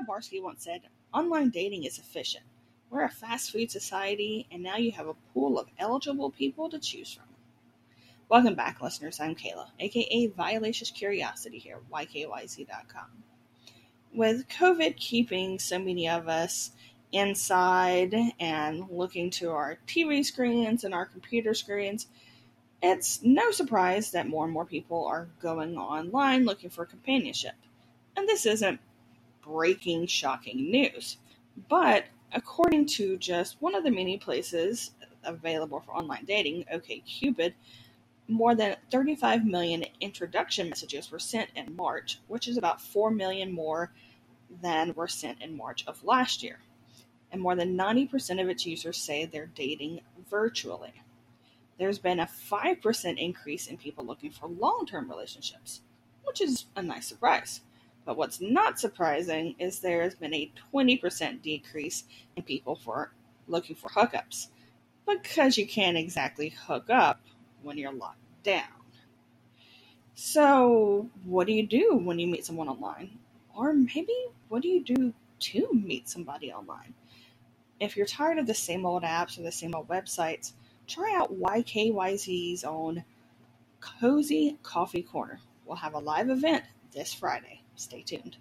Barsky once said, Online dating is efficient. We're a fast food society, and now you have a pool of eligible people to choose from. Welcome back, listeners. I'm Kayla, aka Violacious Curiosity here, ykyz.com. With COVID keeping so many of us inside and looking to our TV screens and our computer screens, it's no surprise that more and more people are going online looking for companionship. And this isn't breaking, shocking news. But according to just one of the many places available for online dating, OkCupid, more than 35 million introduction messages were sent in March, which is about 4 million more than were sent in March of last year. And more than 90% of its users say they're dating virtually. There's been a 5% increase in people looking for long term relationships, which is a nice surprise. But what's not surprising is there has been a 20% decrease in people for looking for hookups because you can't exactly hook up when you're locked down. So, what do you do when you meet someone online? Or maybe what do you do to meet somebody online? If you're tired of the same old apps or the same old websites, try out YKYZ's own Cozy Coffee Corner. We'll have a live event this Friday. Stay tuned.